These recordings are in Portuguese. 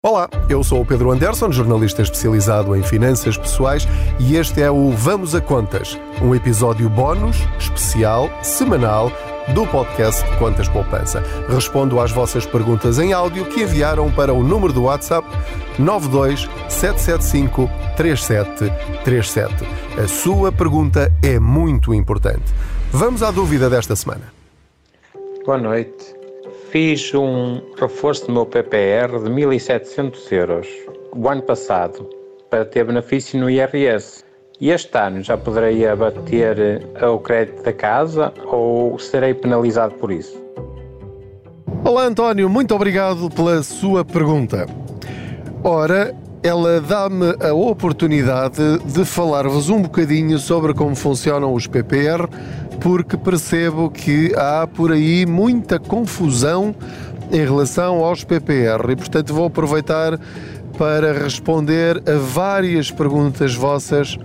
Olá, eu sou o Pedro Anderson, jornalista especializado em finanças pessoais, e este é o Vamos a Contas, um episódio bónus, especial, semanal do podcast Contas Poupança. Respondo às vossas perguntas em áudio que enviaram para o número do WhatsApp 92 775 3737. A sua pergunta é muito importante. Vamos à dúvida desta semana. Boa noite. Fiz um reforço do meu PPR de 1.700 euros o ano passado para ter benefício no IRS. E este ano já poderei abater o crédito da casa ou serei penalizado por isso? Olá António, muito obrigado pela sua pergunta. Ora, ela dá-me a oportunidade de falar-vos um bocadinho sobre como funcionam os PPR, porque percebo que há por aí muita confusão em relação aos PPR e, portanto, vou aproveitar para responder a várias perguntas vossas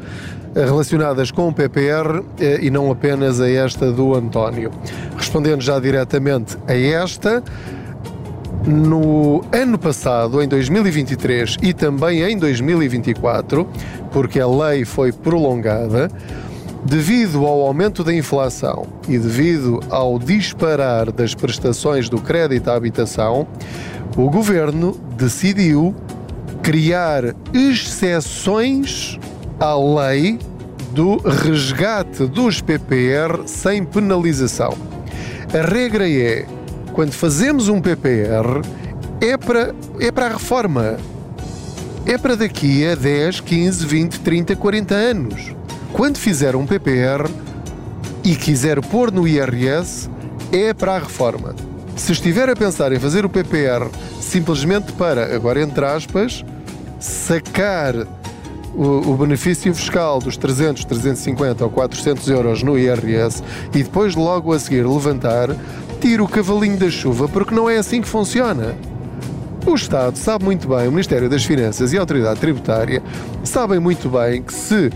relacionadas com o PPR eh, e não apenas a esta do António. Respondendo já diretamente a esta, no ano passado, em 2023 e também em 2024, porque a lei foi prolongada, devido ao aumento da inflação e devido ao disparar das prestações do crédito à habitação, o governo decidiu criar exceções à lei do resgate dos PPR sem penalização. A regra é quando fazemos um PPR, é para, é para a reforma. É para daqui a 10, 15, 20, 30, 40 anos. Quando fizer um PPR e quiser pôr no IRS, é para a reforma. Se estiver a pensar em fazer o PPR simplesmente para, agora entre aspas, sacar o, o, benefício fiscal dos 300, 350 ou 400 euros no IRS e depois logo a seguir levantar, tira o cavalinho da chuva porque não é assim que funciona. O Estado sabe muito bem, o Ministério das Finanças e a Autoridade Tributária sabem muito bem que se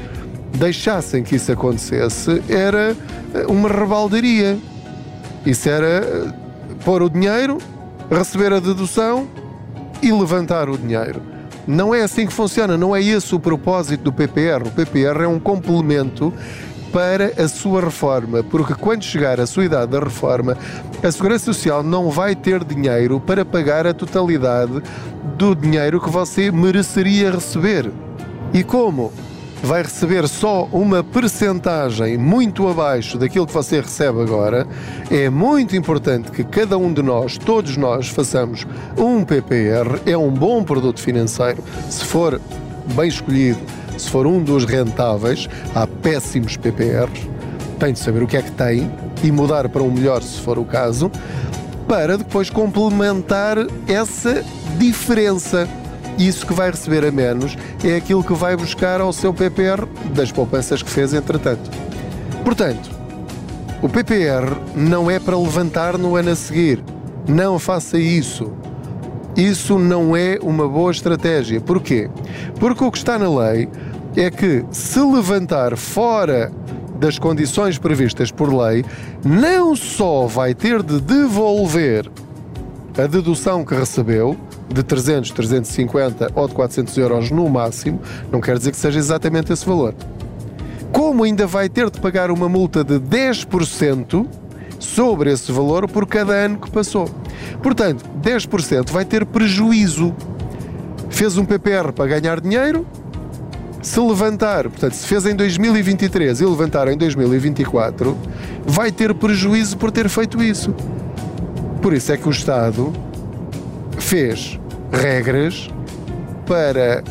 deixassem que isso acontecesse era eh, uma rebaldaria. Isso era eh, pôr o dinheiro, receber a dedução e levantar o dinheiro. Não é assim que funciona, não é esse o propósito do PPR. O PPR é um complemento para a sua reforma, porque quando chegar a sua idade da reforma, a Segurança Social não vai ter dinheiro para pagar a totalidade do dinheiro que você mereceria receber. E como? Vai receber só uma percentagem muito abaixo daquilo que você recebe agora. É muito importante que cada um de nós, todos nós, façamos um PPR. É um bom produto financeiro, se for bem escolhido se for um dos rentáveis, há péssimos PPRs, tem de saber o que é que tem e mudar para um melhor se for o caso, para depois complementar essa diferença. Isso que vai receber a menos é aquilo que vai buscar ao seu PPR das poupanças que fez entretanto. Portanto, o PPR não é para levantar no ano a seguir. Não faça isso. Isso não é uma boa estratégia. Porquê? Porque o que está na lei é que se levantar fora das condições previstas por lei, não só vai ter de devolver a dedução que recebeu, de 300, 350 ou de 400 euros no máximo, não quer dizer que seja exatamente esse valor. Como ainda vai ter de pagar uma multa de 10% sobre esse valor por cada ano que passou. Portanto, 10% vai ter prejuízo. Fez um PPR para ganhar dinheiro, se levantar, portanto, se fez em 2023 e levantar em 2024, vai ter prejuízo por ter feito isso. Por isso é que o Estado fez regras para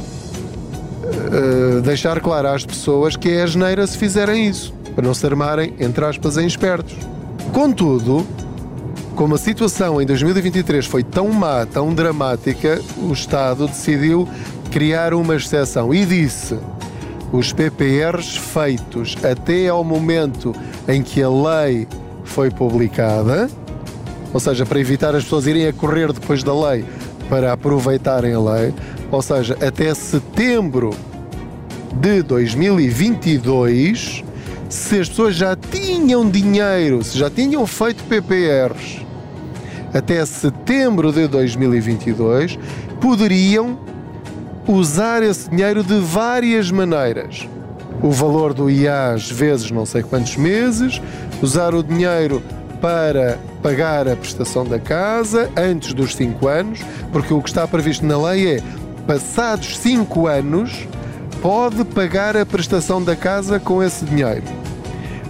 uh, deixar claro às pessoas que é a geneira se fizerem isso, para não se armarem, entre aspas, em espertos. Contudo, como a situação em 2023 foi tão má, tão dramática, o Estado decidiu criar uma exceção e disse: os PPRs feitos até ao momento em que a lei foi publicada, ou seja, para evitar as pessoas irem a correr depois da lei para aproveitarem a lei, ou seja, até setembro de 2022, se as pessoas já tinham dinheiro, se já tinham feito PPRs até setembro de 2022 poderiam usar esse dinheiro de várias maneiras. O valor do IAS vezes não sei quantos meses, usar o dinheiro para pagar a prestação da casa antes dos 5 anos, porque o que está previsto na lei é passados 5 anos pode pagar a prestação da casa com esse dinheiro.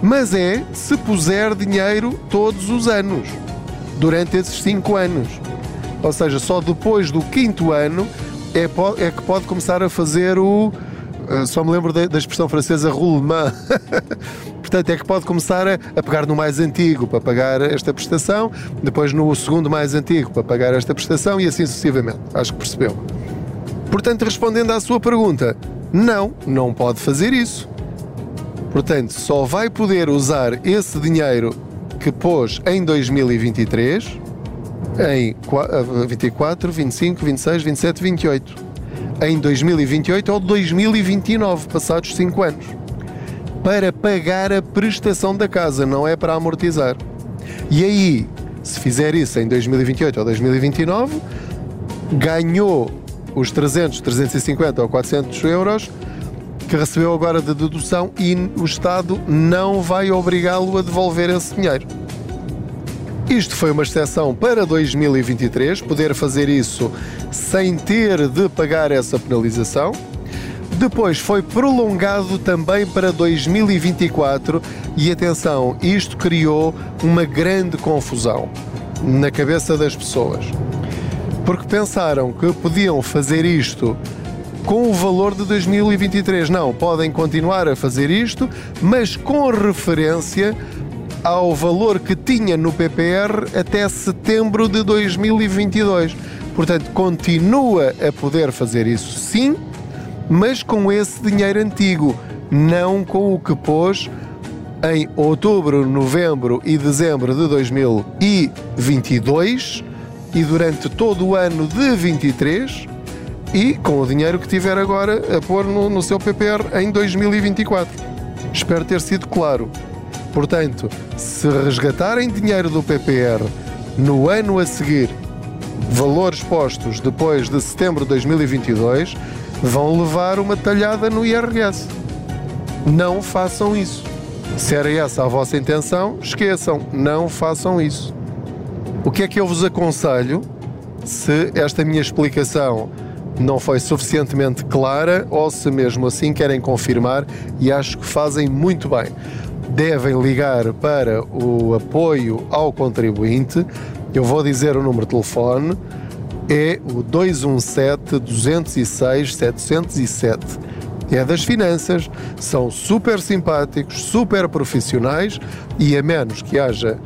Mas é se puser dinheiro todos os anos, durante esses 5 anos. Ou seja, só depois do quinto ano é, é que pode começar a fazer o. Uh, só me lembro da, da expressão francesa roulement. Portanto, é que pode começar a, a, pegar no mais antigo para pagar esta prestação, depois no segundo mais antigo para pagar esta prestação e assim sucessivamente. Acho que percebeu. Portanto, respondendo à sua pergunta, não, não pode fazer isso. Portanto, só vai poder usar esse dinheiro que pôs em 2023 em 24, 25, 26, 27, 28. Em 2028 ou 2029, passados 5 anos. Para pagar a prestação da casa, não é para amortizar. E aí, se fizer isso em 2028 ou 2029, ganhou os 300, 350 ou 400 euros que recebeu agora de dedução e o Estado não vai obrigá-lo a devolver esse dinheiro. Isto foi uma exceção para 2023, poder fazer isso sem ter de pagar essa penalização. Depois foi prolongado também para 2024 e atenção, isto criou uma grande confusão na cabeça das pessoas. Porque pensaram que podiam fazer isto com o valor de 2023. Não, podem continuar a fazer isto, mas com referência ao valor que tinha no PPR até setembro de 2022. Portanto, continua a poder fazer isso sim, mas com esse dinheiro antigo, não com o que pôs em outubro, novembro e dezembro de 2022 e durante todo o ano de 23 e com o dinheiro que tiver agora a pôr no, no seu PPR em 2024. Espero ter sido claro. Portanto, se resgatarem dinheiro do PPR no ano a seguir, valores postos depois de setembro de 2022, vão levar uma talhada no IRS. Não façam isso. Se era essa a vossa intenção, esqueçam, não façam isso. O que é que eu vos aconselho se esta minha explicação não foi suficientemente clara ou se mesmo assim querem confirmar e acho que fazem muito bem devem ligar para o apoio ao contribuinte. Eu vou dizer o número de telefone, é o 217 206 707. É das finanças, são super simpáticos, super profissionais e a menos que haja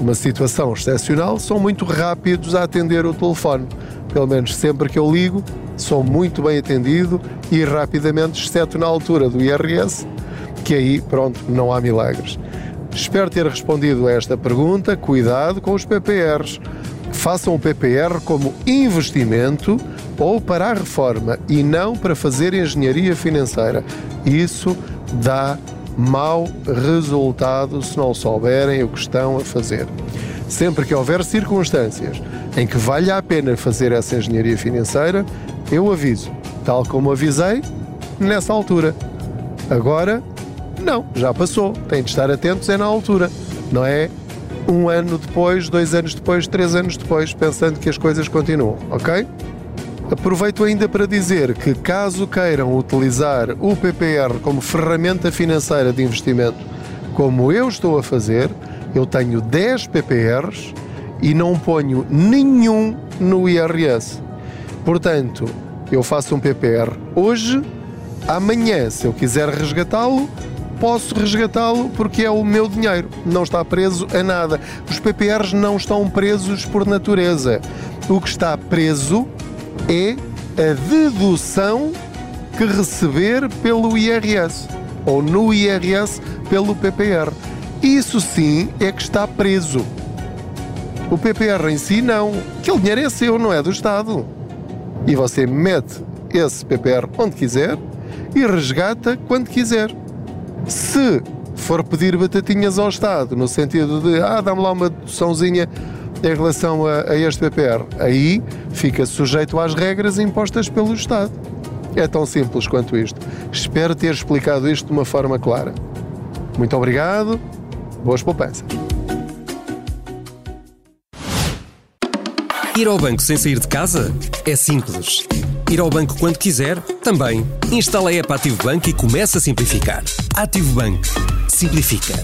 uma situação excepcional, são muito rápidos a atender o telefone. Pelo menos sempre que eu ligo, sou muito bem atendido e rapidamente, exceto na altura do IRS, que aí, pronto, não há milagres. Espero ter respondido a esta pergunta. Cuidado com os PPRs. Façam o PPR como investimento ou para a reforma e não para fazer engenharia financeira. Isso dá mau resultado se não souberem o que estão a fazer. Sempre que houver circunstâncias em que valha a pena fazer essa engenharia financeira, eu aviso, tal como avisei nessa altura. Agora não, já passou. Tem de estar atentos, é na altura. Não é um ano depois, dois anos depois, três anos depois, pensando que as coisas continuam, ok? Aproveito ainda para dizer que, caso queiram utilizar o PPR como ferramenta financeira de investimento, como eu estou a fazer, eu tenho 10 PPRs e não ponho nenhum no IRS. Portanto, eu faço um PPR hoje, amanhã, se eu quiser resgatá-lo, posso resgatá-lo porque é o meu dinheiro, não está preso a nada. Os PPRs não estão presos por natureza. O que está preso é a dedução que receber pelo IRS ou no IRS pelo PPR. Isso sim é que está preso. O PPR em si não. Aquele dinheiro é seu, não é do Estado. E você mete esse PPR onde quiser e resgata quando quiser. Se for pedir batatinhas ao Estado, no sentido de, ah, dá-me lá uma deduçãozinha, em relação a, a este PPR? Aí fica sujeito às regras impostas pelo Estado. É tão simples quanto isto. Espero ter explicado isto de uma forma clara. Muito obrigado. Boas poupanças. Ir ao banco sem sair de casa? É simples. Ir ao banco quando quiser? Também. Instala a app Ativo Banco e começa a simplificar. Ativo Banco. Simplifica.